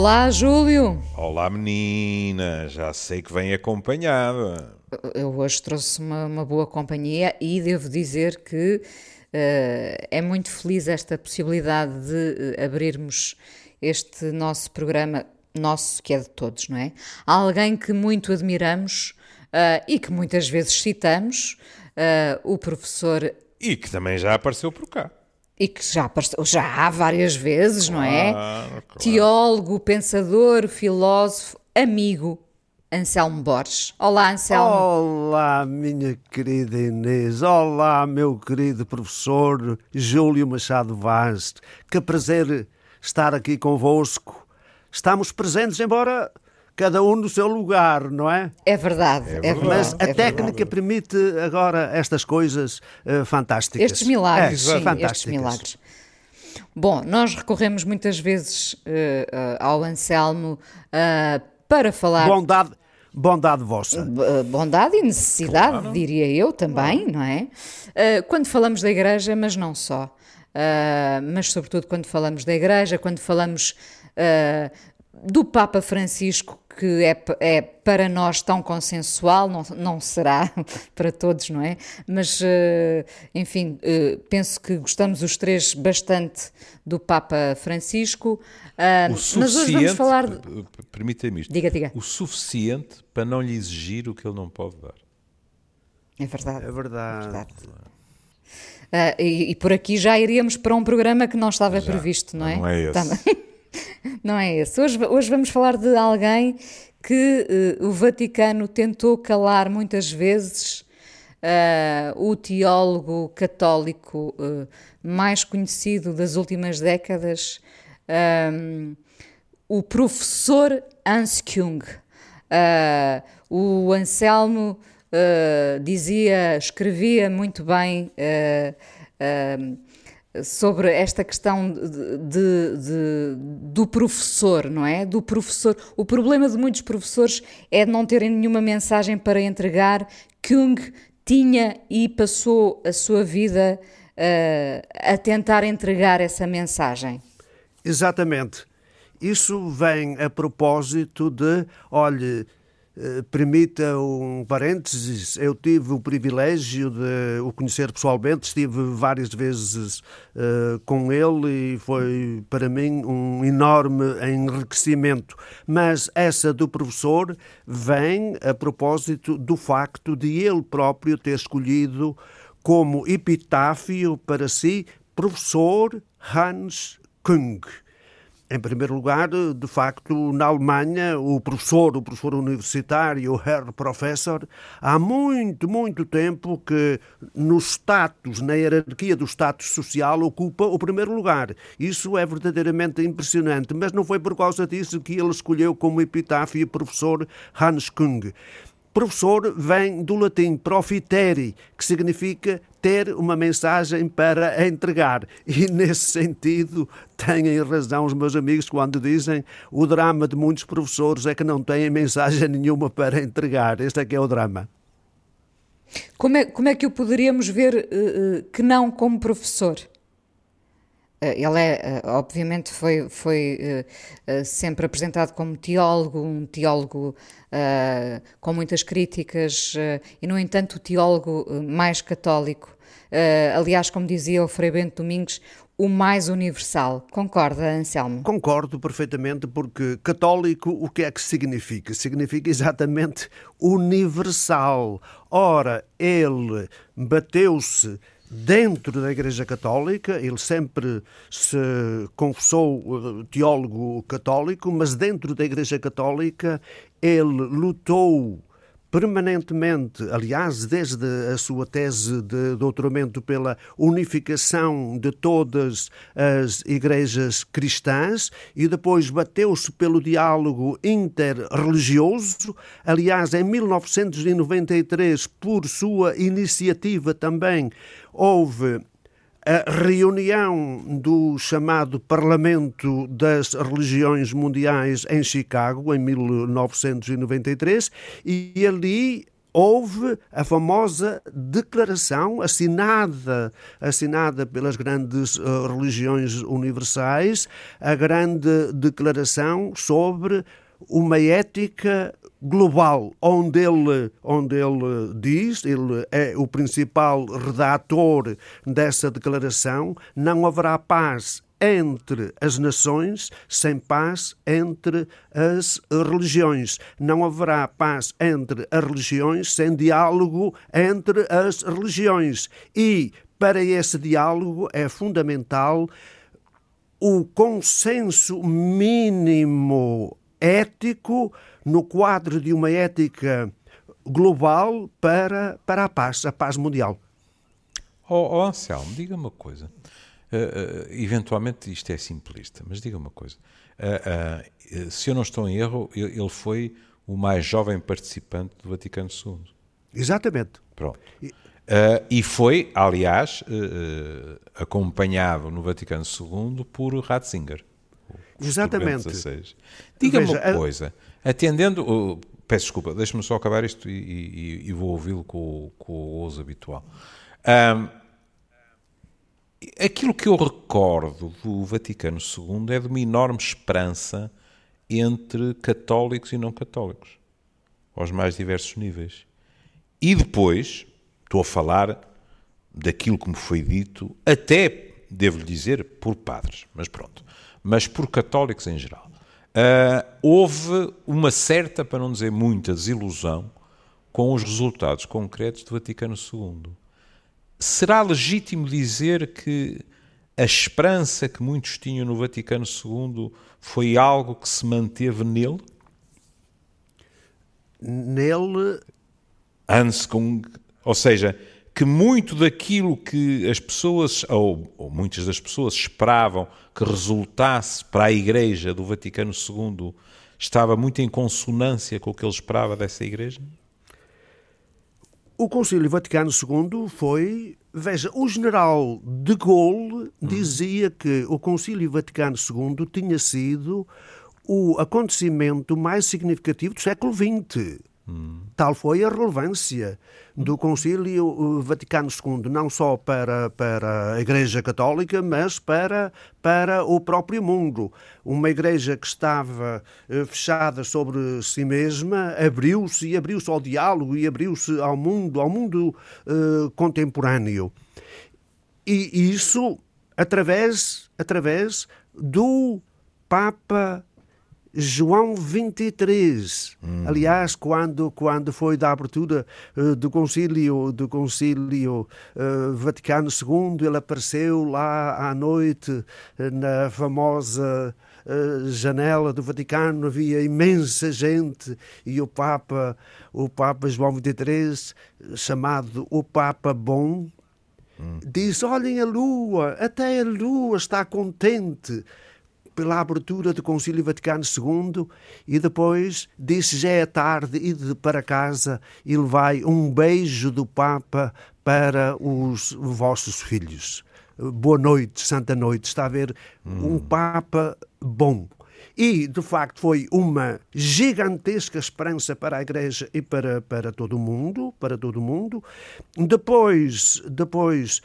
Olá, Júlio. Olá, menina. Já sei que vem acompanhada. Eu hoje trouxe uma, uma boa companhia e devo dizer que uh, é muito feliz esta possibilidade de uh, abrirmos este nosso programa, nosso que é de todos, não é? Alguém que muito admiramos uh, e que muitas vezes citamos, o professor. E que também já apareceu por cá e que já, apareceu, já há várias vezes, claro, não é? Claro. Teólogo, pensador, filósofo, amigo, Anselmo Borges. Olá, Anselmo. Olá, minha querida Inês. Olá, meu querido professor Júlio Machado Vaz. Que prazer estar aqui convosco. Estamos presentes, embora cada um no seu lugar, não é? É verdade, é, verdade. Mas a é técnica verdade. permite agora estas coisas uh, fantásticas. Estes milagres, é, sim, estes milagres. Bom, nós recorremos muitas vezes uh, uh, ao Anselmo para falar. Bondade. Bondade vossa. Bondade e necessidade, claro. diria eu também, claro. não é? quando falamos da Igreja, mas não só. mas, sobretudo, quando falamos da Igreja, quando falamos do Papa Francisco, que é, é, para nós tão consensual, não, não será para todos, não é? Mas, uh, enfim, uh, penso que gostamos os três bastante do Papa Francisco. Uh, mas hoje vamos falar. De... Permita-me isto. Diga, diga. O suficiente para não lhe exigir o que ele não pode dar. É verdade. É verdade. É verdade. Uh, e, e, por aqui já iríamos para um programa que não estava já, previsto, não é? Não é esse. Não é esse. Hoje, hoje vamos falar de alguém que uh, o Vaticano tentou calar muitas vezes. Uh, o teólogo católico uh, mais conhecido das últimas décadas, um, o professor Hans Kung. o Anselmo dizia, escrevia muito bem sobre esta questão de, de, de, do professor, não é? Do professor. O problema de muitos professores é não terem nenhuma mensagem para entregar. Kung tinha e passou a sua vida uh, a tentar entregar essa mensagem. Exatamente. Isso vem a propósito de, olhe, permita um parênteses, eu tive o privilégio de o conhecer pessoalmente, estive várias vezes uh, com ele e foi para mim um enorme enriquecimento. Mas essa do professor vem a propósito do facto de ele próprio ter escolhido como epitáfio para si professor Hans Kung. Em primeiro lugar, de facto, na Alemanha, o professor, o professor universitário, o Herr Professor, há muito, muito tempo que no status, na hierarquia do status social, ocupa o primeiro lugar. Isso é verdadeiramente impressionante, mas não foi por causa disso que ele escolheu como epitáfio o professor Hans Kung. Professor vem do latim profiteri, que significa ter uma mensagem para entregar. E nesse sentido têm razão os meus amigos quando dizem o drama de muitos professores é que não têm mensagem nenhuma para entregar. Este é que é o drama. Como é, como é que o poderíamos ver uh, que não como professor? Eh, ele é, eh, obviamente, foi, foi uh, sempre apresentado como teólogo, um teólogo com muitas críticas, e, no entanto, o teólogo mais católico. aliás, como dizia o Frei Bento Domingos, o mais universal. Concorda, Anselmo? Concordo perfeitamente, porque católico o que é que significa? Significa exatamente universal. Ora, ele bateu-se dentro da Igreja Católica, ele sempre se confessou eh, teólogo católico, mas dentro da Igreja Católica ele lutou permanentemente, aliás, desde a sua tese de doutoramento pela unificação de todas as igrejas cristãs e depois bateu-se pelo diálogo interreligioso. Aliás, em 1993, por sua iniciativa também, houve a reunião do chamado Parlamento das Religiões Mundiais em Chicago, em 1993, e ali houve a famosa declaração assinada, assinada pelas grandes uh, religiões universais, a grande declaração sobre uma ética global, onde ele, onde ele diz, ele é o principal redator dessa declaração, não haverá paz entre as nações sem paz entre as religiões. Não haverá paz entre as religiões sem diálogo entre as religiões. E para esse diálogo é fundamental o consenso mínimo ético no quadro de uma ética global para, para a paz, a paz mundial. Oh, oh Anselmo, diga uma coisa. Uh, uh, eventualmente isto é simplista, mas diga uma coisa. Uh, se eu não estou em erro, ele foi o mais jovem participante do Vaticano II. Exatamente. Pronto. E, e foi, aliás, acompanhado no Vaticano II por Ratzinger. Exatamente. Diga-me uma coisa, atendendo. Peço desculpa, deixe-me só acabar isto e, e, e vou ouvi-lo com, com, o uso habitual. Um, aquilo que eu recordo do Vaticano II é de uma enorme esperança entre católicos e não católicos, aos mais diversos níveis. E depois, estou a falar daquilo que me foi dito, até, devo-lhe dizer, por padres, mas pronto mas por católicos em geral. Uh, houve uma certa, para não dizer muita, desilusão com os resultados concretos do Vaticano II. Será legítimo dizer que a esperança que muitos tinham no Vaticano II foi algo que se manteve nele? Nele. Hans Kung, ou seja, que muito daquilo que as pessoas, ou, ou, muitas das pessoas, esperavam que resultasse para a Igreja do Vaticano II estava muito em consonância com o que ele esperava dessa Igreja? O Concílio Vaticano II foi. Veja, o general de Gaulle dizia que o Concílio Vaticano II tinha sido o acontecimento mais significativo do século XX. Tal foi a relevância do Concílio Vaticano II, não só para, para a Igreja Católica, mas para, para o próprio mundo. Uma Igreja que estava eh, fechada sobre si mesma abriu-se e abriu-se ao diálogo e abriu-se ao mundo, ao mundo uh, contemporâneo. E isso através, através do Papa João 23. Hum. Aliás, quando, quando foi da abertura uh, do concílio, do concílio uh, Vaticano II, ele apareceu lá à noite uh, na famosa janela do Vaticano, havia imensa gente e o Papa, o Papa João 23, chamado o Papa Bom, hum. diz: Olhem a lua, até a lua está contente pela abertura do Concílio Vaticano II e depois disse já é tarde, ide para casa e levai um beijo do Papa para os vossos filhos. Boa noite, santa noite. Está a ver hum. um Papa bom. E, de facto, foi uma gigantesca esperança para a Igreja e para, para todo o mundo, para todo o mundo. Depois, depois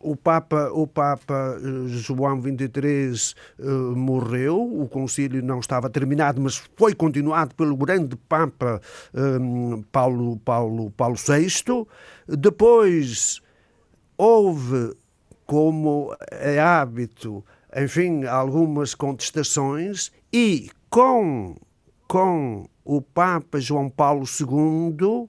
o Papa, o Papa eh, João XXIII uh, morreu, o concílio não estava terminado, mas foi continuado pelo grande Papa um, Paulo, Paulo, Paulo VI. Depois houve, como é hábito, enfim, algumas contestações e com, com o Papa João Paulo II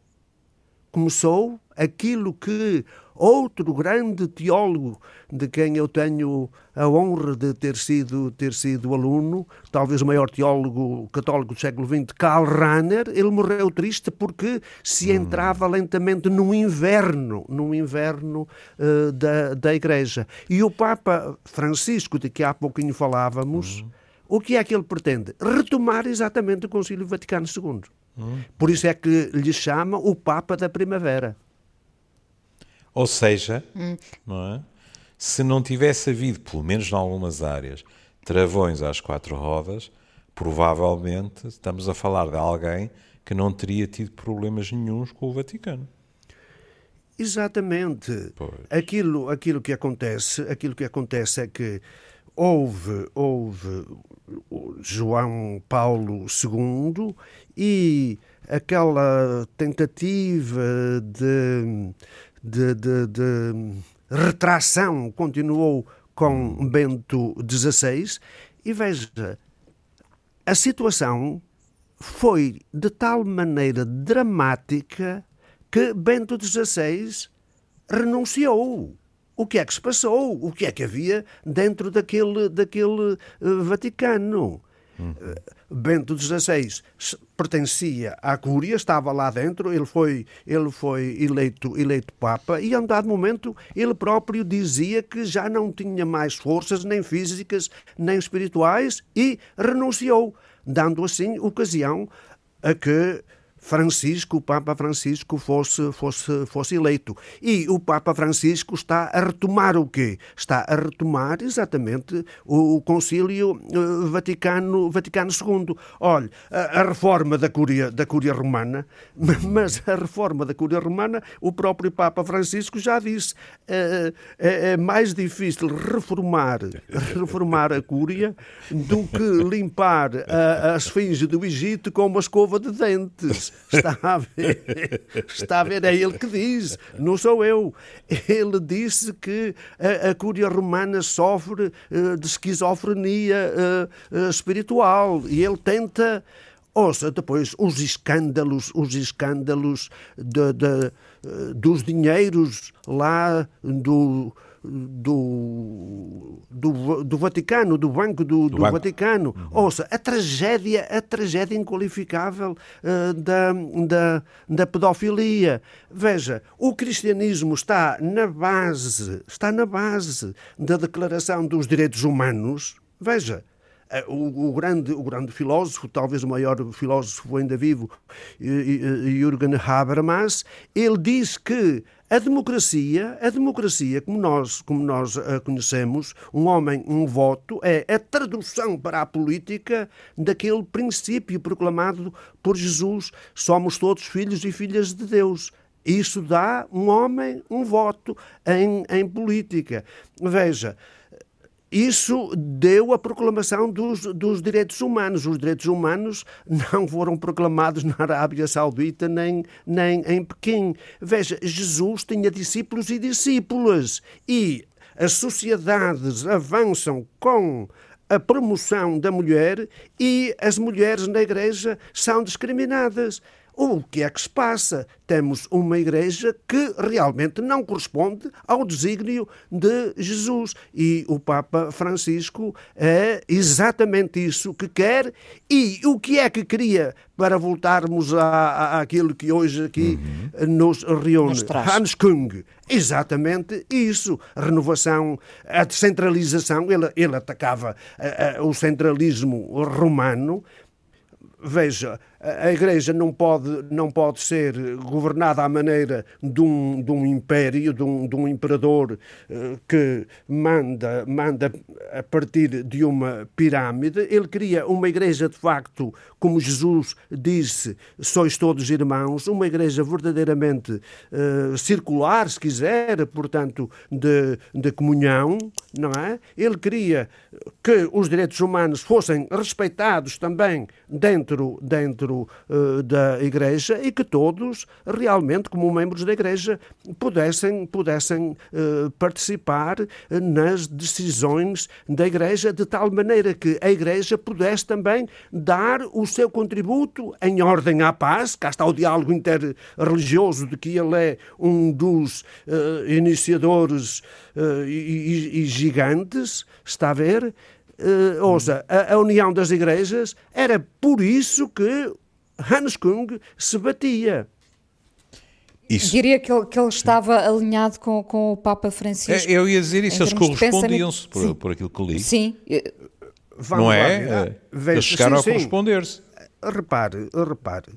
começou aquilo que outro grande teólogo de quem eu tenho a honra de ter sido, ter sido aluno, talvez o maior teólogo católico do século XX, Karl Rahner, ele morreu triste porque se hum. entrava lentamente no inverno, no inverno uh, da, da Igreja. E o Papa Francisco, de que há pouquinho falávamos, hum. o que é que ele pretende? Retomar exatamente o Concílio Vaticano II. Hum. Por isso é que lhe chama o Papa da Primavera. Ou seja, hum. não é? se não tivesse havido, pelo menos em algumas áreas, travões às quatro rodas, provavelmente estamos a falar de alguém que não teria tido problemas nenhums com o Vaticano. Exatamente. Aquilo, aquilo que acontece, aquilo que acontece é que houve, houve João Paulo II e aquela tentativa de, de, de, de retração continuou com Bento XVI e veja, a situação foi de tal maneira dramática que Bento XVI renunciou. O que é que se passou? O que é que havia dentro daquele, daquele uh, Vaticano? Uhum. Bento XVI pertencia à Cúria, estava lá dentro, ele foi, ele foi eleito, eleito Papa e, a um dado momento, ele próprio dizia que já não tinha mais forças, nem físicas, nem espirituais, e renunciou, dando assim ocasião a que Francisco, o Papa Francisco, fosse, fosse, fosse eleito. E o Papa Francisco está a retomar o quê? Está a retomar exatamente o, o Concílio uh, Vaticano, Vaticano II. Olha, a, a, reforma da Cúria, da Cúria Romana, mas a reforma da Cúria Romana, o próprio Papa Francisco já disse, uh, é, é, mais difícil reformar, reformar a Cúria do que limpar a, a esfinge do Egito com uma escova de dentes. Está a ver? Está a ver? É ele que diz, não sou eu. Ele disse que a, a Cúria Romana sofre uh, de esquizofrenia uh, uh, espiritual e ele tenta. Ouça, depois os escândalos, os escândalos de, de, dos dinheiros lá do, do, do, do Vaticano, do Banco do, do, do banco. Vaticano. Uhum. Ouça, a tragédia, a tragédia inqualificável uh, da, da, da pedofilia. Veja, o cristianismo está na base, está na base da Declaração dos Direitos Humanos. Veja, eh, o, o, grande, o grande filósofo, talvez o maior filósofo ainda vivo, Jürgen Habermas, ele diz que a democracia, a democracia como nós, como nós a conhecemos, um homem, um voto, é a tradução para a política daquele princípio proclamado por Jesus: somos todos filhos e filhas de Deus. Isso dá um homem, um voto em, em política. Veja, isso deu a proclamação dos, dos, direitos humanos. Os direitos humanos não foram proclamados na Arábia Saudita nem, nem em Pequim. Veja, Jesus tinha discípulos e discípulas e as sociedades avançam com a promoção da mulher e as mulheres na igreja são discriminadas. O que é que se passa? Temos uma igreja que realmente não corresponde ao desígnio de Jesus. E o Papa Francisco é exatamente isso que quer. E o que é que queria para voltarmos à, àquilo que hoje aqui uhum. nos reúne? Nos Hans Kung. Exatamente isso. Renovação, a descentralização. Ele, ele atacava uh, uh, o centralismo romano. Veja, a Igreja não pode, não pode ser governada à maneira de um, de um império, de um, de um imperador uh, que manda, manda a partir de uma pirâmide. Ele cria uma Igreja, de facto, como Jesus disse, sois todos irmãos, uma Igreja verdadeiramente uh, circular, se quiser, portanto, de, de comunhão, não é? Ele queria que os direitos humanos fossem respeitados também dentro, dentro dentro uh, da Igreja e que todos, realmente, como membros da Igreja, pudessem, pudessem uh, participar nas decisões da Igreja, de tal maneira que a Igreja pudesse também dar o seu contributo em ordem à paz. Cá está o diálogo interreligioso, de que ele é um dos uh, iniciadores e, e, e gigantes, está a ver? Uh, ouça, a, a, união das igrejas era por isso que Hans Kung se batia. Isso. Diria que ele, que ele estava alinhado com, com o Papa Francisco. É, eu ia dizer isso, eles correspondiam-se por, por aquilo que li. Sim. Vamos não é? Lá, eles chegaram sim, a corresponder-se. Repare, repare.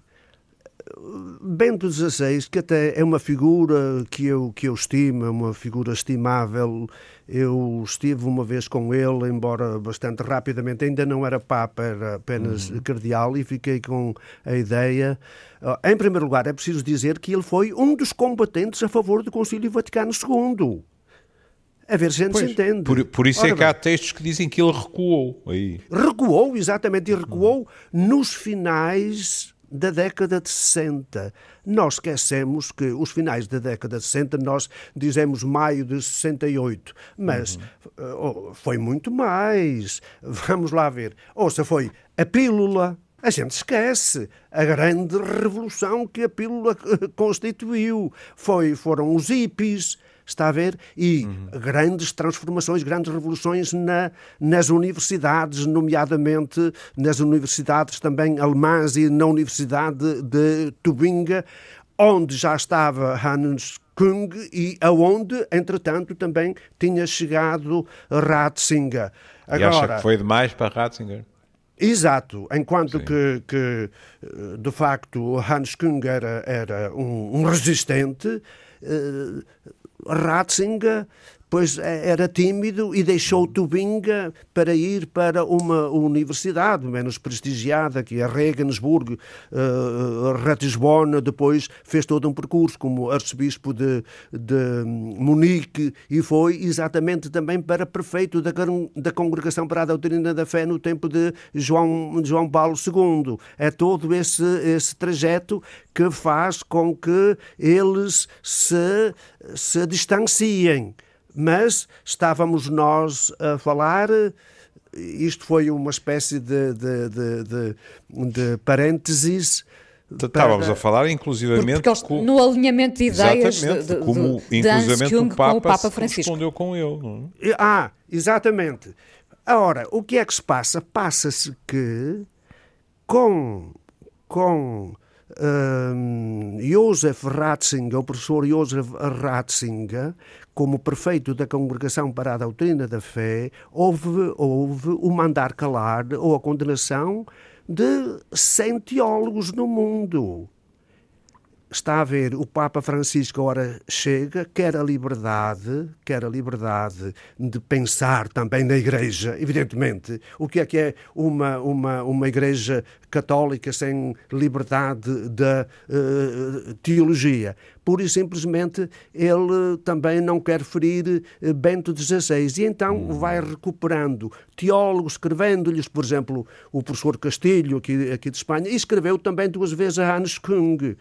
Bento XVI, que até é uma figura que eu, que eu estimo, é uma figura estimável. Eu estive uma vez com ele, embora bastante rapidamente, ainda não era Papa, era apenas uhum. cardeal, e fiquei com a ideia. Em primeiro lugar, é preciso dizer que ele foi um dos combatentes a favor do Concílio Vaticano II. A ver se a gente se entende. Por, por isso é Ora é que há textos que dizem que ele recuou. Aí. Recuou, exatamente, e recuou nos finais da década de 60. Nós esquecemos que os finais da década de 60, nós dizemos maio de 68, mas uhum. uh, foi muito mais. Vamos lá ver. Ouça, foi a pílula. A gente esquece a grande revolução que a pílula constituiu. Foi, foram os hippies, está a ver? E uhum. grandes transformações, grandes revoluções na, nas universidades, nomeadamente nas universidades também alemãs e na Universidade de Tubinga, onde já estava Hans Kung e aonde, entretanto, também tinha chegado Ratzinger. Agora, e acha que foi demais para Ratzinger? Exato, enquanto que, que, de facto Hans Kung era, era um, um resistente, uh, Ratzinger pois é, era tímido e deixou Tubinga para ir para uma universidade menos prestigiada, que é Regensburg, uh, Ratisbona, depois fez todo um percurso como arcebispo de, de Munique e foi exatamente também para prefeito da, da Congregação para a Doutrina da Fé no tempo de João, João Paulo II. É todo esse, esse trajeto que faz com que eles se, se distanciem mas estávamos nós a falar isto foi uma espécie de, de, de, de, de parênteses. Estávamos para... a falar, inclusivamente, porque, porque no alinhamento de ideias de, como, de, inclusivamente, o Papa, com o Papa Francisco. respondeu com ele. Não é? Ah, exatamente. Ora, o que é que se passa? Passa-se que com, com um, Josef Ratzinger, o professor Josef Ratzinger, como prefeito da Congregação para a Doutrina da Fé, houve, houve o mandar calar ou a condenação de 100 teólogos no mundo está a ver o Papa Francisco agora chega, quer a liberdade, quer a liberdade de pensar também na Igreja, evidentemente. O que é que é uma, uma, uma Igreja católica sem liberdade da uh, teologia? Pura e simplesmente ele também não quer ferir uh, Bento XVI e então hum. vai recuperando teólogos, escrevendo-lhes, por exemplo, o professor Castilho, aqui, aqui de Espanha, e escreveu também duas vezes a Hans Kung. Hum.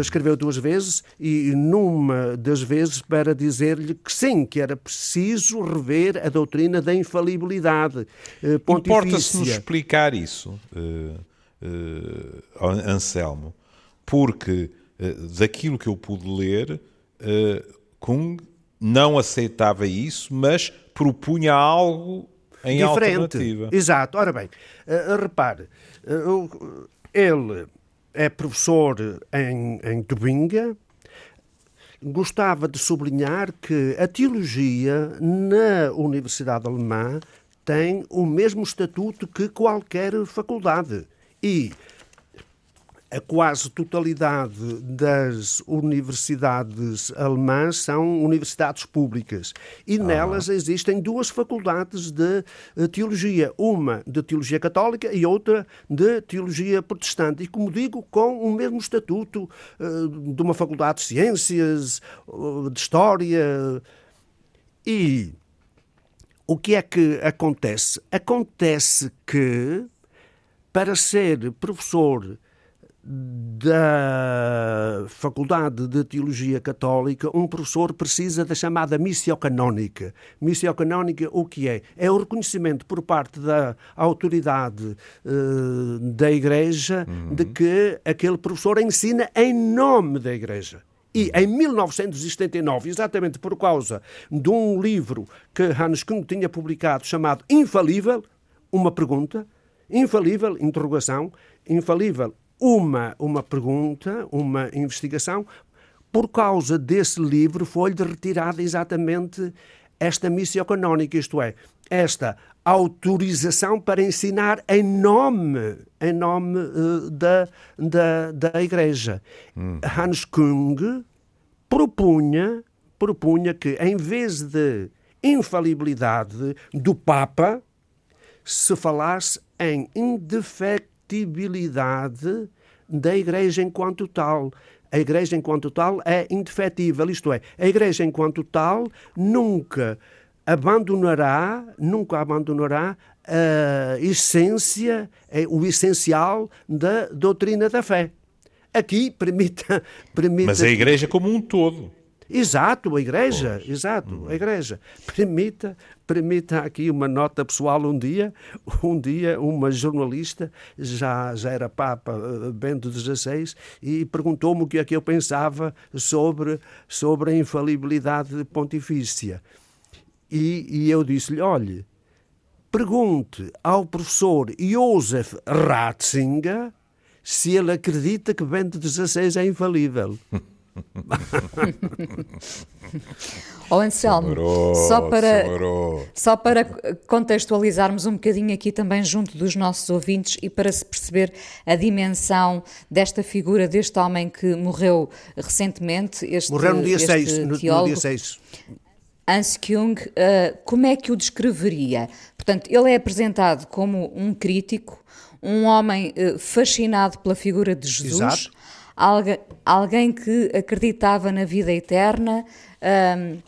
Escreveu duas vezes e numa das vezes para dizer-lhe que sim, que era preciso rever a doutrina da infalibilidade uh, Importa-se nos explicar isso. Uh uh, Anselmo, porque daquilo que eu pude ler, uh, Kung não aceitava isso, mas propunha algo em Diferente. alternativa. Exato. Ora bem, repare, ele é professor em, em Tubinga, gostava de sublinhar que a teologia na Universidade Alemã tem o mesmo estatuto que qualquer faculdade. E a quase totalidade das universidades alemãs são universidades públicas e ah. nelas existem duas faculdades de eh, teologia, uma de teologia católica e outra de teologia protestante. E, como digo, com o mesmo estatuto uh, de uma faculdade de ciências, uh, de história. E o que é que acontece? Acontece que para ser professor da Faculdade de Teologia Católica, um professor precisa da chamada missão canónica. Missão canónica, o que é? É o reconhecimento por parte da autoridade uh, da Igreja uhum. de que aquele professor ensina em nome da Igreja. E em 1979, exatamente por causa de um livro que Hans Kung tinha publicado chamado Infalível, uma pergunta, infalível, interrogação, infalível, uma, uma pergunta, uma investigação. Por causa desse livro foi-lhe retirada exatamente esta missão canónica, isto é, esta autorização para ensinar em nome, em nome uh, da, da, da Igreja. Hum. Hans Kung propunha, propunha que, em vez de infalibilidade do Papa, se falasse em indefectibilidade da Igreja enquanto tal. A Igreja enquanto tal é indefetível, isto é, a Igreja enquanto tal nunca abandonará, nunca abandonará a essência, é o essencial da doutrina da fé. Aqui permita, permita Mas a Igreja como um todo. Exato, a Igreja, pois. exato, a uhum. Igreja. Permita, permita aqui uma nota pessoal um dia, um dia uma jornalista, já, já era Papa eh, Bento XVI, e perguntou-me o que é que eu pensava sobre, sobre a infalibilidade pontifícia. E, e eu disse-lhe: olhe, pergunte ao professor Josef Ratzinger se ele acredita que Bento XVI é infalível. oh, Anselmo, só para, só para contextualizarmos um bocadinho aqui também junto dos nossos ouvintes e para se perceber a dimensão desta figura, deste homem que morreu recentemente, este Morreu no dia 6, no, no dia 6. Hans Jung, uh, como é que o descreveria? Portanto, ele é apresentado como um crítico, um homem uh, fascinado pela figura de Jesus, Exato. Alguém, alguém que acreditava na vida eterna. Um,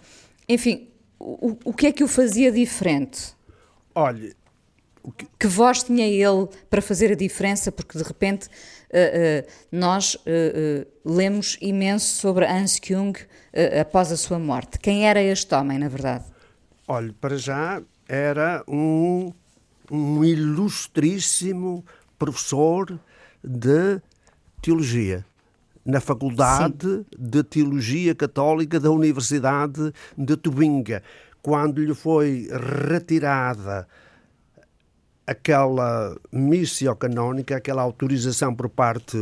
enfim, o, o que é que o fazia diferente? Olha, que... que... voz tinha ele para fazer a diferença? Porque de repente uh, uh, nós uh, lemos imenso sobre Hans Jung após a sua morte. Quem era este homem, na verdade? Olha, para já era um, um ilustríssimo professor de teologia na Faculdade Sim. de Teologia Católica da Universidade de Tubinga. Quando lhe foi retirada aquela missão canónica, aquela autorização por parte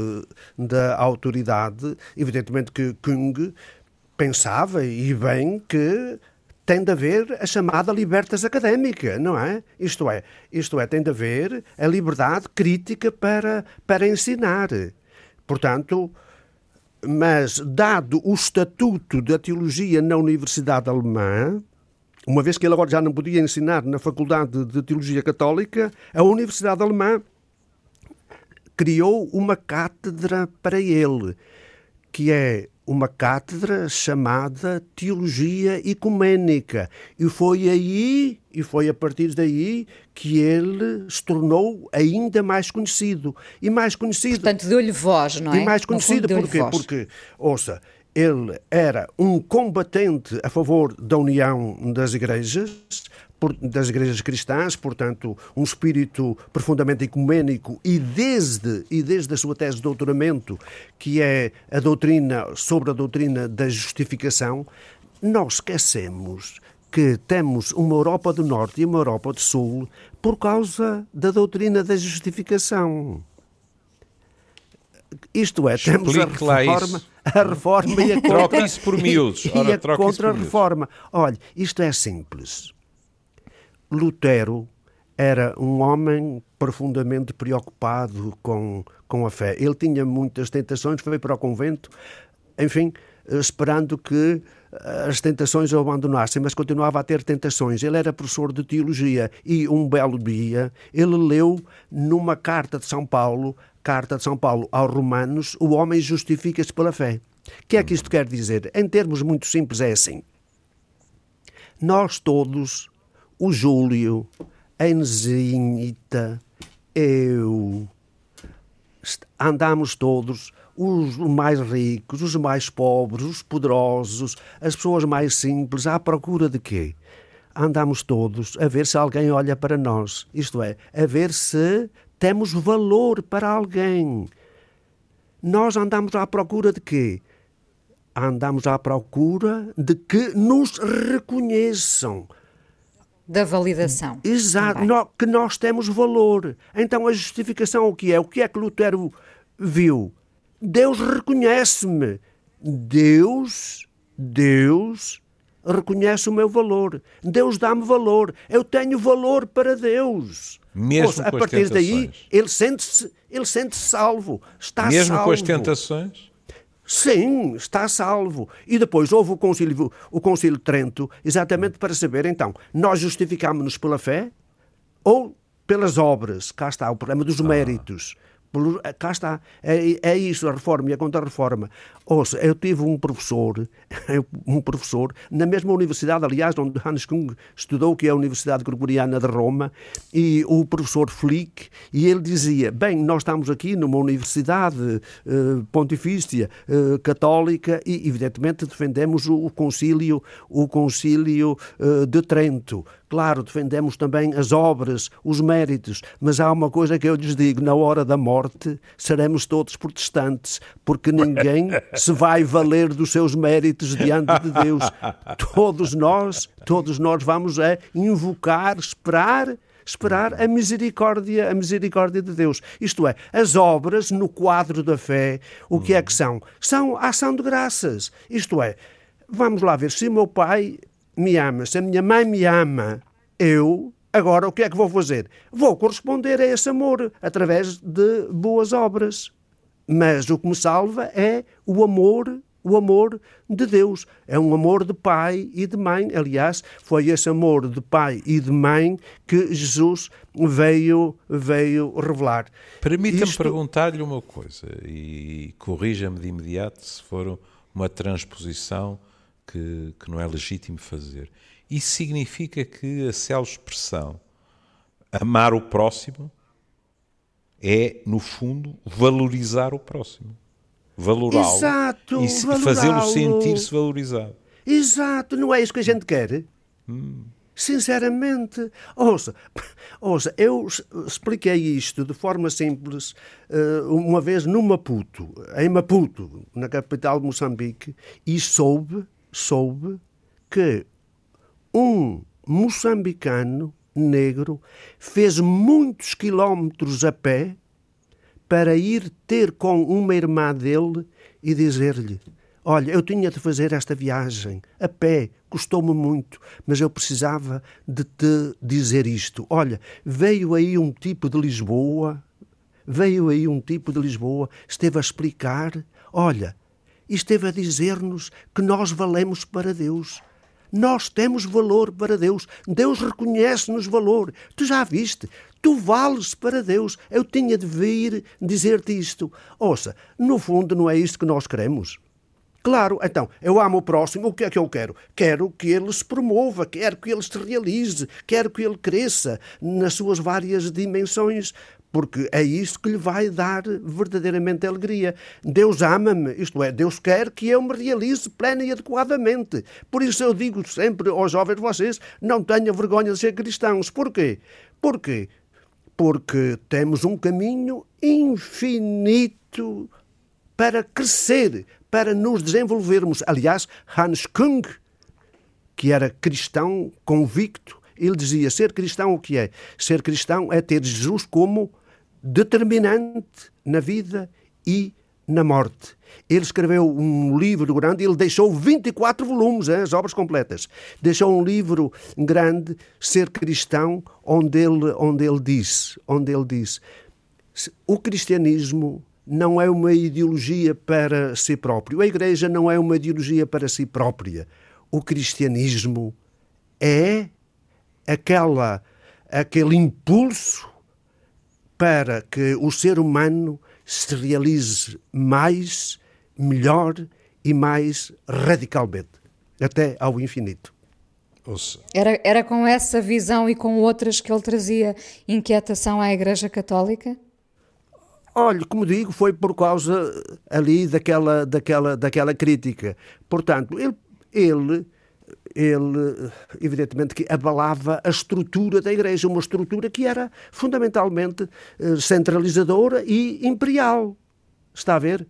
da autoridade, evidentemente que Kung pensava, e bem, que tem de haver a chamada libertas académica, não é? Isto é, isto é, tem de haver a liberdade crítica para, para ensinar. Portanto, mas dado o estatuto da teologia na Universidade Alemã, uma vez que ele agora já não podia ensinar na Faculdade de Teologia Católica, a Universidade Alemã criou uma cátedra para ele, que é uma cátedra chamada Teologia Ecuménica. E foi aí, e foi a partir daí, que ele se tornou ainda mais conhecido. E mais conhecido. Portanto, deu-lhe voz, não é? E mais conhecido porquê? Porque, ouça, ele era um combatente a favor da união das igrejas, das igrejas cristãs, portanto, um espírito profundamente ecuménico e desde, e desde a sua tese de doutoramento, que é a doutrina sobre a doutrina da justificação, nós esquecemos que temos uma Europa do Norte e uma Europa do Sul por causa da doutrina da justificação. Isto é, temos a reforma, a reforma e a contra... Troca isso por miúdos. e a contra-reforma. Olha, isto é simples. Lutero era um homem profundamente preocupado com, com a fé. Ele tinha muitas tentações, foi para o convento, enfim, esperando que as tentações o abandonassem, mas continuava a ter tentações. Ele era professor de teologia e um belo dia ele leu numa carta de São Paulo Carta de São Paulo aos Romanos, o homem justifica-se pela fé. O que é que isto quer dizer? Em termos muito simples, é assim. Nós todos, o Júlio, a Enesinita, eu, andamos todos, os mais ricos, os mais pobres, os poderosos, as pessoas mais simples, à procura de quê? Andamos todos a ver se alguém olha para nós, isto é, a ver se temos valor para alguém. Nós andamos à procura de quê? Andamos à procura de que nos reconheçam. Da validação. Exato, no, que nós temos valor. Então a justificação o que é? O que é que Lutero viu? Deus reconhece-me. Deus, Deus reconhece o meu valor. Deus dá-me valor. Eu tenho valor para Deus. Mesmo Ouça, a partir daí, ele sente-se ele sente -se salvo. Está Mesmo salvo. com as tentações? Sim, está salvo. E depois houve o concílio, o concílio de Trento, exatamente para saber, então, nós justificámos-nos pela fé ou pelas obras? Cá está o problema dos ah. méritos. Cá está, é, é isso, a reforma e a contra-reforma. Ouça, eu tive um professor, um professor, na mesma universidade, aliás, onde Hans Kung estudou, que é a Universidade Gregoriana de Roma, e o professor Flick, e ele dizia, bem, nós estamos aqui numa universidade uh, pontifícia uh, católica e, evidentemente, defendemos o, concílio, o concílio de Trento, Claro, defendemos também as obras, os méritos, mas há uma coisa que eu lhes digo: na hora da morte seremos todos protestantes, porque ninguém se vai valer dos seus méritos diante de Deus. Todos nós, todos nós vamos a invocar, esperar esperar a misericórdia, a misericórdia de Deus. Isto é, as obras no quadro da fé, o que é que são? São a ação de graças. Isto é, vamos lá ver, se meu pai me ama, se a minha mãe me ama, eu agora o que é que vou fazer? Vou corresponder a esse amor através de boas obras. Mas o que me salva é o amor, o amor de Deus. É um amor de pai e de mãe. Aliás, foi esse amor de pai e de mãe que Jesus veio, veio revelar. Permita-me Isto... perguntar-lhe uma coisa e corrija-me de imediato se for uma transposição que, que não é legítimo fazer. Isso significa que a célebre expressão amar o próximo é, no fundo, valorizar o próximo. Valorá-lo. Exato. E fazê-lo sentir-se valorizado. Exato. Não é isso que a gente quer? Hum. Sinceramente. Ouça, ouça, eu expliquei isto de forma simples eh, uma vez no Maputo, em Maputo, na capital de Moçambique, e soube soube que um moçambicano negro fez muitos quilómetros a pé para ir ter com uma irmã dele e dizer-lhe: Olha, eu tinha de fazer esta viagem a pé, custou-me muito, mas eu precisava de te dizer isto. Olha, veio aí um tipo de Lisboa, veio aí um tipo de Lisboa, esteve a explicar: Olha, e esteve a dizer-nos que nós valemos para Deus. Nós temos valor para Deus. Deus reconhece-nos valor. Tu já viste? Tu vales para Deus. Eu tinha de vir dizer-te isto. Ouça, no fundo não é isto que nós queremos. Claro, então, eu amo o próximo, o que é que eu quero? Quero que ele se promova, quero que ele se realize, quero que ele cresça nas suas várias dimensões porque é isso que lhe vai dar verdadeiramente alegria. Deus ama-me, isto é, Deus quer que eu me realize plena e adequadamente. Por isso eu digo sempre aos jovens vocês, não tenham vergonha de ser cristãos. Porquê? Porquê? Porque temos um caminho infinito para crescer, para nos desenvolvermos. Aliás, Hans Kung, que era cristão convicto, ele dizia: ser cristão o que é? Ser cristão é ter Jesus como determinante na vida e na morte. Ele escreveu um livro grande, ele deixou 24 volumes, hein, as obras completas. Deixou um livro grande, Ser Cristão, onde ele, onde ele disse, onde ele disse, o cristianismo não é uma ideologia para si próprio. A igreja não é uma ideologia para si própria. O cristianismo é aquela aquele impulso para que o ser humano se realize mais, melhor e mais radicalmente, até ao infinito. Era, era com essa visão e com outras que ele trazia inquietação à Igreja Católica? Olha, como digo, foi por causa ali daquela, daquela, daquela crítica. Portanto, ele, ele ele, evidentemente, que abalava a estrutura da Igreja, uma estrutura que era fundamentalmente eh, centralizadora e imperial. Está a ver?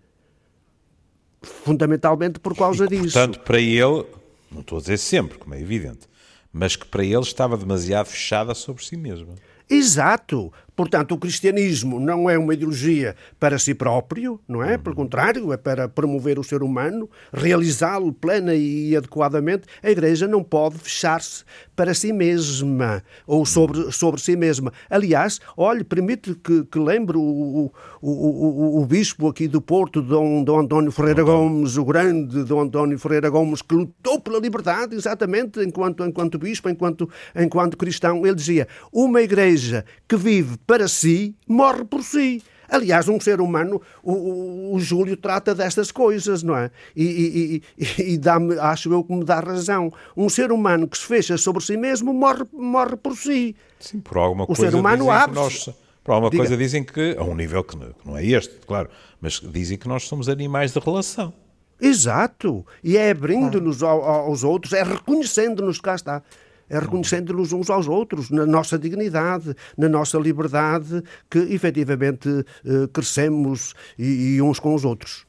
Fundamentalmente por causa e, disso. Portanto, para ele, não estou a dizer sempre, como é evidente, mas que para ele estava demasiado fechada sobre si mesma. Exato, Portanto, o cristianismo não é uma ideologia para si próprio, não é? Pelo contrário, é para promover o ser humano, realizá-lo plena e adequadamente. A Igreja não pode fechar-se para si mesma ou sobre, sobre si mesma. Aliás, olhe, permite que, que lembre o, o, o, o, bispo aqui do Porto, Dom, Dom António Ferreira Gomes, o grande Dom António Ferreira Gomes, que lutou pela liberdade, exatamente, enquanto, enquanto bispo, enquanto, enquanto cristão. Ele dizia: uma Igreja que vive para si, morre por si. Aliás, um ser humano, o, o Júlio trata destas coisas, não é? E, e, e, e dá-me, acho eu que me dá razão. Um ser humano que se fecha sobre si mesmo morre, morre por si. Sim, por alguma o coisa. O ser humano abre. Nós, por alguma Diga. coisa dizem que, a um nível que não, que não é este, claro, mas dizem que nós somos animais de relação. Exato. E é abrindo-nos aos outros, é reconhecendo-nos, cá está reconhecendo-nos uns aos outros, na nossa dignidade, na nossa liberdade, que efetivamente eh, crescemos e, e uns com os outros.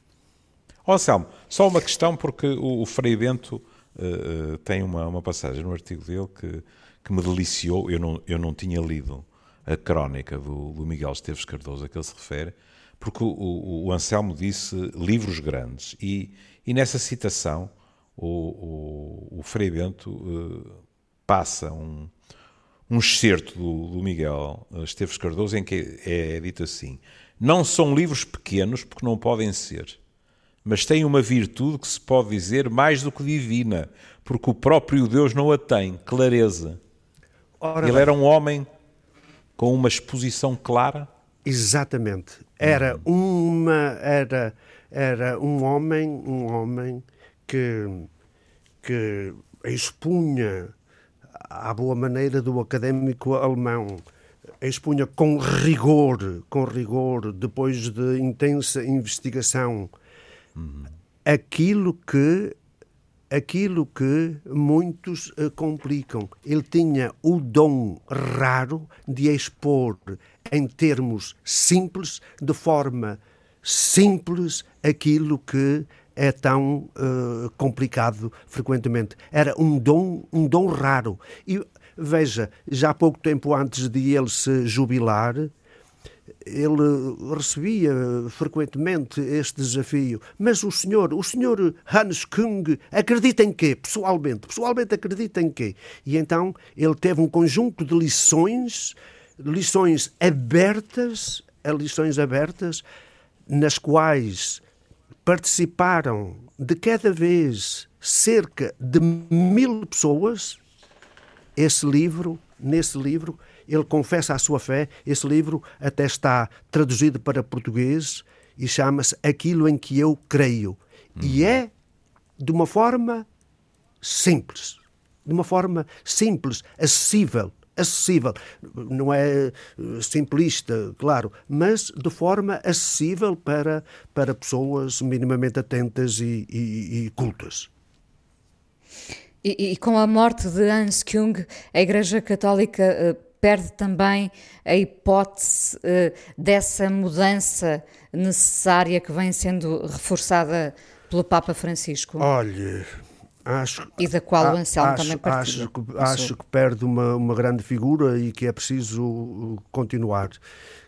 Ó oh, Selmo, só uma questão, porque o, o Frei Bento uh, tem uma, uma passagem no artigo dele que, que me deliciou. Eu não, eu não tinha lido a crónica do, do Miguel Esteves Cardoso a que ele se refere, porque o, o, o Anselmo disse livros grandes e, e nessa citação o, o, o Frei Bento uh, passa um, um excerto do, do Miguel Esteves Cardoso em que é, é dito assim: Não são livros pequenos porque não podem ser, mas têm uma virtude que se pode dizer mais do que divina, porque o próprio Deus não a tem, clareza. Ora Ele era um homem com uma exposição clara. Exatamente. Era uma era era um homem, um homem que que expunha à boa maneira do académico alemão, expunha com rigor, com rigor, depois de intensa investigação, uhum. aquilo que aquilo que muitos uh, complicam. Ele tinha o dom raro de expor em termos simples, de forma simples, aquilo que é tão uh, complicado frequentemente. Era um dom, um dom raro. E veja, já pouco tempo antes de ele se jubilar, ele recebia frequentemente este desafio. Mas o senhor, o senhor Hans Kung, acredita em quê? Pessoalmente, pessoalmente acredita em quê? E então ele teve um conjunto de lições, lições abertas, lições abertas, nas quais participaram de cada vez cerca de mil pessoas. Esse livro, nesse livro, ele confessa a sua fé. Esse livro até está traduzido para português e chama-se Aquilo em que eu creio. Uhum. E é de uma forma simples, de uma forma simples, acessível, acessível. Não é eh, simplista, claro, mas de forma acessível para, para pessoas minimamente atentas e, e, e cultas. E, e, com a morte de Hans Kung, a Igreja Católica uh, perde também a hipótese uh, dessa mudança necessária que vem sendo reforçada pelo Papa Francisco? Olhe, Acho, e da qual o Anselmo acho, também partilha. Acho, que, acho que perde uma, uma grande figura e que é preciso uh, continuar.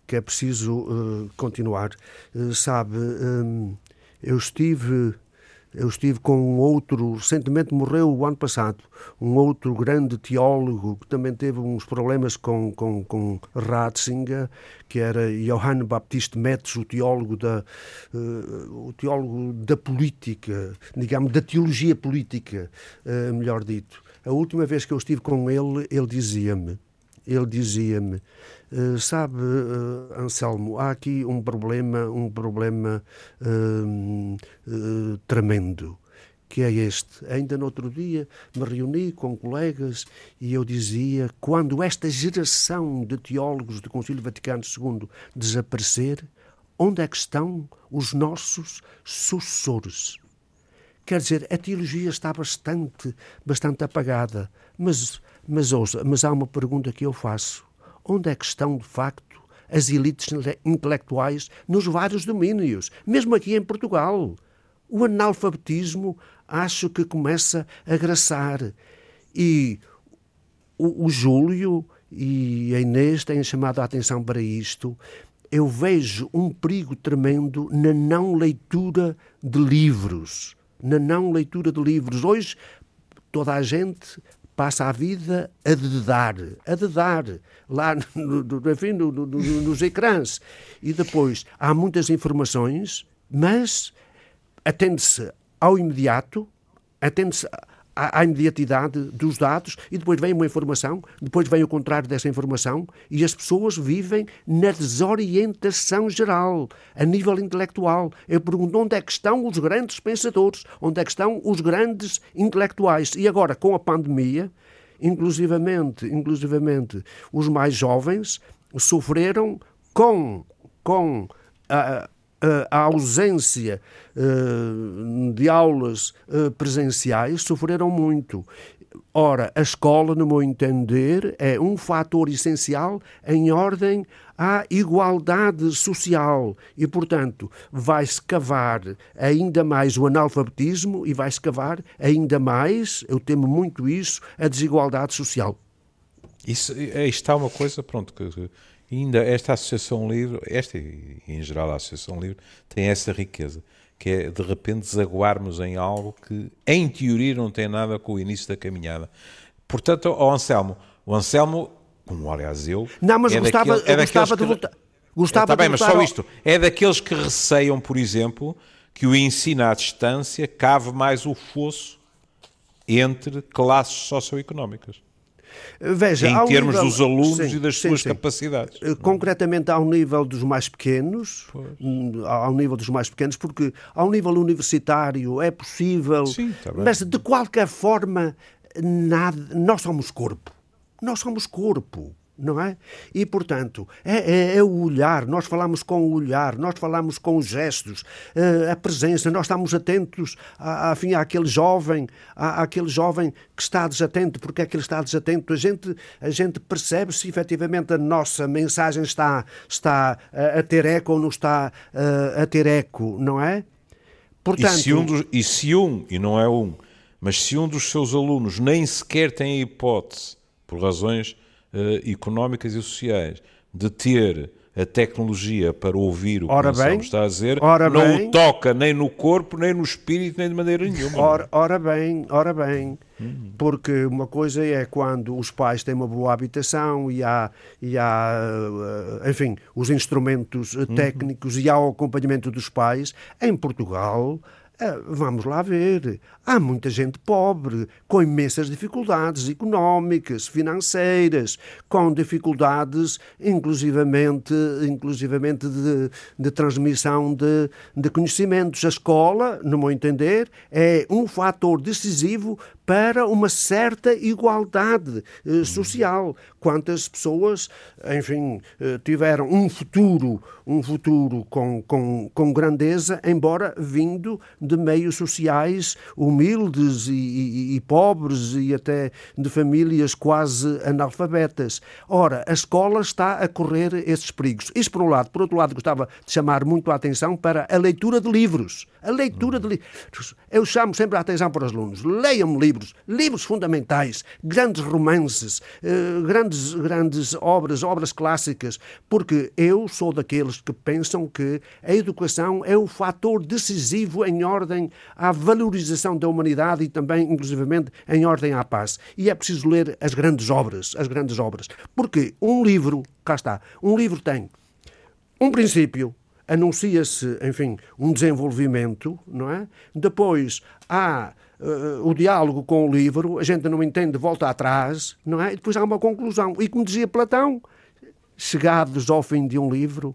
Que é preciso uh, continuar. Uh, sabe, um, eu estive eu estive com um outro, recentemente morreu o ano passado, um outro grande teólogo que também teve uns problemas com, com, com Ratzinger, que era Johann Baptiste Metz, o teólogo da, uh, o teólogo da política, digamos, da teologia política, uh, melhor dito. A última vez que eu estive com ele, ele dizia-me, ele dizia-me, uh, sabe, uh, Anselmo, há aqui um problema, um problema uh, tremendo, que é este. Ainda no outro dia me reuni com colegas e eu dizia, quando esta geração de teólogos do Concílio Vaticano II desaparecer, onde é que estão os nossos sucessores? Quer dizer, a teologia está bastante, bastante apagada, mas mas ouça, mas há uma pergunta que eu faço. Onde é que estão, de facto, as elites intelectuais nos vários domínios, mesmo aqui em Portugal? O analfabetismo acho que começa a graçar. E o, o Júlio e a Inês têm chamado a atenção para isto, eu vejo um perigo tremendo na não leitura de livros. Na não leitura de livros. Hoje, toda a gente passa a vida a dedar, a dedar, lá no, no, enfim, no, nos ecrãs. E depois há muitas informações, mas atende-se ao imediato, atende-se à, imediatidade dos dados e depois vem uma informação, depois vem o contrário dessa informação e as pessoas vivem na desorientação geral, a nível intelectual. Eu pergunto onde é que estão os grandes pensadores, onde é que estão os grandes intelectuais. E agora, com a pandemia, inclusivamente, inclusivamente os mais jovens sofreram com, com a, a ausência eh, de aulas eh, presenciais sofreram muito. Ora, a escola, no meu entender, é um fator essencial em ordem à igualdade social e, portanto, vai-se cavar ainda mais o analfabetismo e vai-se cavar ainda mais, eu temo muito isso, a desigualdade social. Isso, está uma coisa, pronto, que e ainda esta Associação Livre, esta e em geral a Associação Livre, tem essa riqueza, que é de repente desaguarmos em algo que em teoria não tem nada com o início da caminhada. Portanto, ao Anselmo, o Anselmo, como aliás eu. Não, mas é gostava, daquele, é gostava de voltar. Gostava está bem, mas só ao... isto. É daqueles que receiam, por exemplo, que o ensino à distância cave mais o fosso entre classes socioeconómicas. Veja, em termos nível, dos alunos sim, e das sim, suas sim. capacidades. Eh, concretamente ao nível dos mais pequenos, pois. Hum, ao nível dos mais pequenos, porque ao nível universitário é possível, tá mas de qualquer forma, nada, nós somos corpo. Nós somos corpo não é? E, portanto, é, é, é, o olhar, nós falamos com o olhar, nós falamos com os gestos, uh, a presença, nós estamos atentos a, a, enfim, àquele jovem, a, àquele jovem que está desatento, porque é que ele está desatento, a gente, a gente percebe se efetivamente a nossa mensagem está, está a, a ter eco ou não está uh, a ter eco, não é? Portanto... E se, um dos, e se um, e não é um, mas se um dos seus alunos nem sequer tem a hipótese, por razões económicas e sociais de ter a tecnologia para ouvir o que ora bem, está a dizer, não bem, o toca nem no corpo, nem no espírito, nem de maneira nenhuma. Ora, ora bem, ora bem. Porque uma coisa é quando os pais têm uma boa habitação e há, e há eh, enfim, os instrumentos uhum. técnicos e há o acompanhamento dos pais. Em Portugal, vamos lá ver. Há muita gente pobre, com imensas dificuldades económicas, financeiras, com dificuldades, inclusivamente, inclusivamente de, de transmissão de, de conhecimentos. A escola, no meu entender, é um fator decisivo para uma certa igualdade eh, social. Quantas pessoas, enfim, eh, tiveram um futuro, um futuro com, com, com grandeza, embora vindo de meios sociais humildes e, e, e pobres e até de famílias quase analfabetas. Ora, a escola está a correr esses perigos. Isso por um lado. Por outro lado, gostava de chamar muito a atenção para a leitura de livros. A leitura de livros. Eu chamo sempre a atenção para os alunos. Leiam livros livros, livros fundamentais, grandes romances, eh, grandes, grandes obras, obras clássicas, porque eu sou daqueles que pensam que a educação é o fator decisivo em ordem à valorização da humanidade e também, inclusivamente, em ordem à paz. E é preciso ler as grandes obras, as grandes obras. Porque um livro, cá está, um livro tem um princípio, anuncia-se, enfim, um desenvolvimento, não é? Depois há uh, o diálogo com o livro, a gente não entende, volta atrás, não é? E depois há uma conclusão. E como dizia Platão, chegados ao fim de um livro,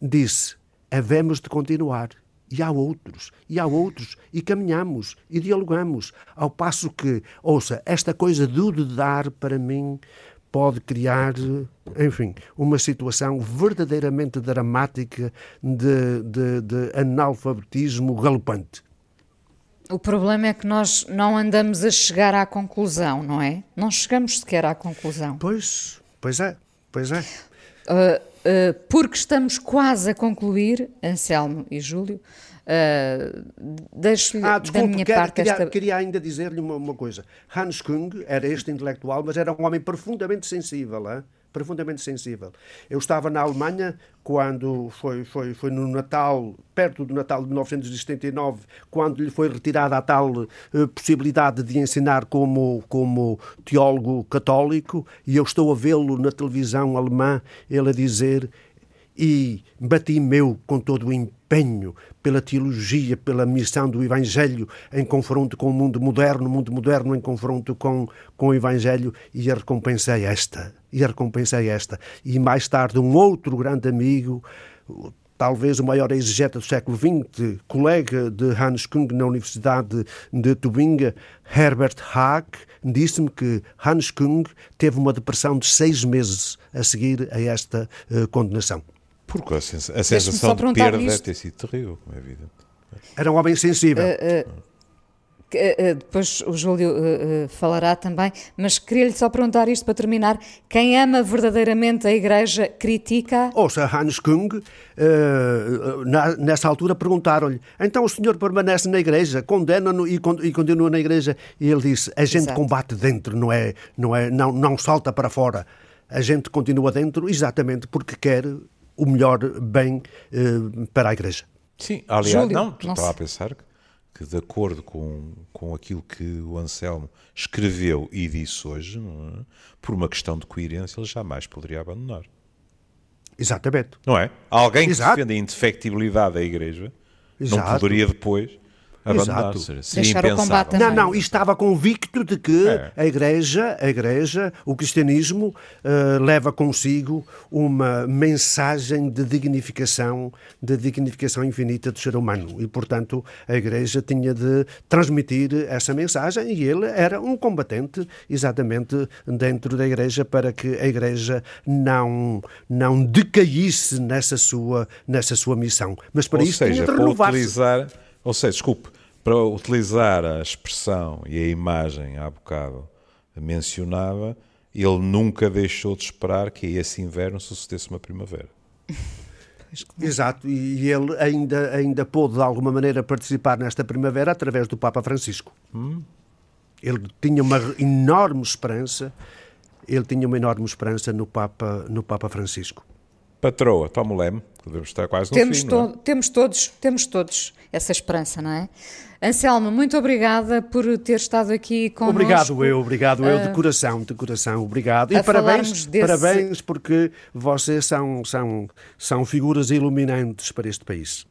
disse: havemos de continuar. E há outros, e há outros, e caminhamos, e dialogamos. Ao passo que, ouça, esta coisa do de dar, para mim, pode criar, enfim, uma situação verdadeiramente dramática de, de, de analfabetismo galopante. O problema é que nós não andamos a chegar à conclusão, não é? Não chegamos sequer à conclusão. Pois, pois é, pois é. Uh, uh, porque estamos quase a concluir, Anselmo e Júlio, uh, deixo-lhe ah, da minha parte queria, esta... queria ainda dizer-lhe uma, uma, coisa. Hans Kung era este intelectual, mas era um homem profundamente sensível, hein? Profundamente sensível. Eu estava na Alemanha quando foi, foi, foi no Natal, perto do Natal de 1979, quando lhe foi retirada a tal uh, possibilidade de ensinar como, como teólogo católico, e eu estou a vê-lo na televisão alemã, ele a dizer e bati meu com todo o empenho pela teologia, pela missão do Evangelho em confronto com o mundo moderno, o mundo moderno em confronto com, com o Evangelho, e a recompensa é esta. E a recompensa é esta. E mais tarde, um outro grande amigo, talvez o maior exegeta do século XX, colega de Hans Kung na Universidade de Tubinga, Herbert Haag, disse-me que Hans Kung teve uma depressão de seis meses a seguir a esta uh, condenação. Porque a, sens a sensação de perda deve ter sido terrível, como é evidente. Era um homem sensível. Uh, uh, depois o Júlio falará também, mas queria-lhe só perguntar isto para terminar. Quem ama verdadeiramente a Igreja critica. Ouça, Hans Kung, na, nessa altura perguntaram-lhe: então o senhor permanece na Igreja, condena-no e, e, continua na Igreja? E ele disse: a gente Exato. combate dentro, não é, não é, não, não salta para fora. A gente continua dentro exatamente porque quer o melhor bem eh, para a Igreja. Sim, aliás, Júlio, não, estava a pensar que, que, de acordo com, com aquilo que o Anselmo escreveu e disse hoje, é? por uma questão de coerência, ele jamais poderia abandonar. Exatamente. Não é? Alguém que Exato. defende a indefectibilidade da Igreja Exato. não poderia depois abandonar. Deixar o combate Não, não, e estava convicto de que é. a Igreja, a Igreja, o cristianismo, uh, leva consigo uma mensagem de dignificação, de dignificação infinita do ser humano. E, portanto, a Igreja tinha de transmitir essa mensagem e ele era um combatente exatamente dentro da Igreja para que a Igreja não, não decaísse nessa sua, nessa sua missão. Mas para Ou isso seja, tinha de renovar-se. Ou seja, desculpe, para utilizar a expressão e a imagem há bocado mencionava, ele nunca deixou de esperar que esse inverno sucedesse uma primavera. Exato, e ele ainda, ainda pôde de alguma maneira participar nesta primavera através do Papa Francisco. Hum. Ele tinha uma enorme esperança, ele tinha uma enorme esperança no Papa, no Papa Francisco. Patroa, toma o leme, podemos estar quase no temos fim, to é? Temos todos, temos todos essa esperança, não é? Anselmo, muito obrigada por ter estado aqui com Obrigado eu, obrigado eu, de ah, coração, de coração, obrigado. E parabéns, desse... parabéns porque vocês são, são, são figuras iluminantes para este país.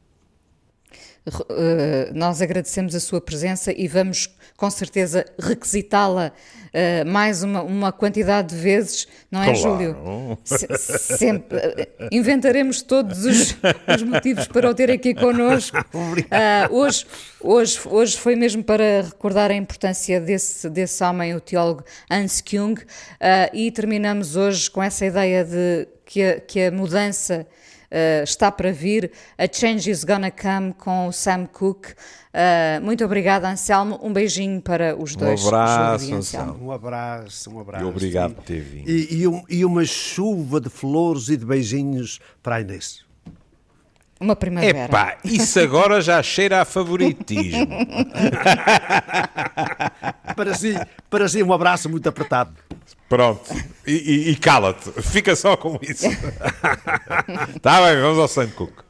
Uh, nós agradecemos a sua presença e vamos com certeza requisitá-la uh, mais uma, uma, quantidade de vezes, não é, claro. Júlio? Se, sempre, uh, inventaremos todos os, os, motivos para o ter aqui connosco. hoje, hoje, hoje foi mesmo para recordar a importância desse, desse homem, o teólogo Hans Kung, e terminamos hoje com essa ideia de que a, que a mudança uh, está para vir. A Change is Gonna Come com o Sam Cooke. Uh, muito obrigada, Anselmo. Um beijinho para os dois. Um abraço, Anselmo. Um abraço, um abraço. E obrigado por ter vindo. E, e, um, e uma chuva de flores e de beijinhos para a Inês. Uma primavera. Epá, isso agora já cheira a favoritismo. para, si, para si, um abraço muito apertado. Pronto. E, e, e cala-te. Fica só com isso. Está bem, vamos ao Sam Cook.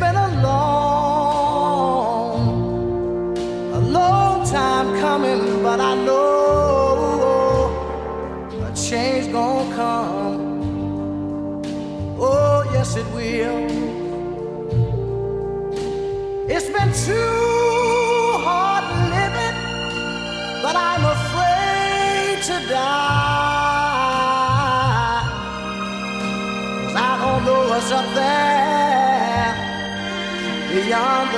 Been a long,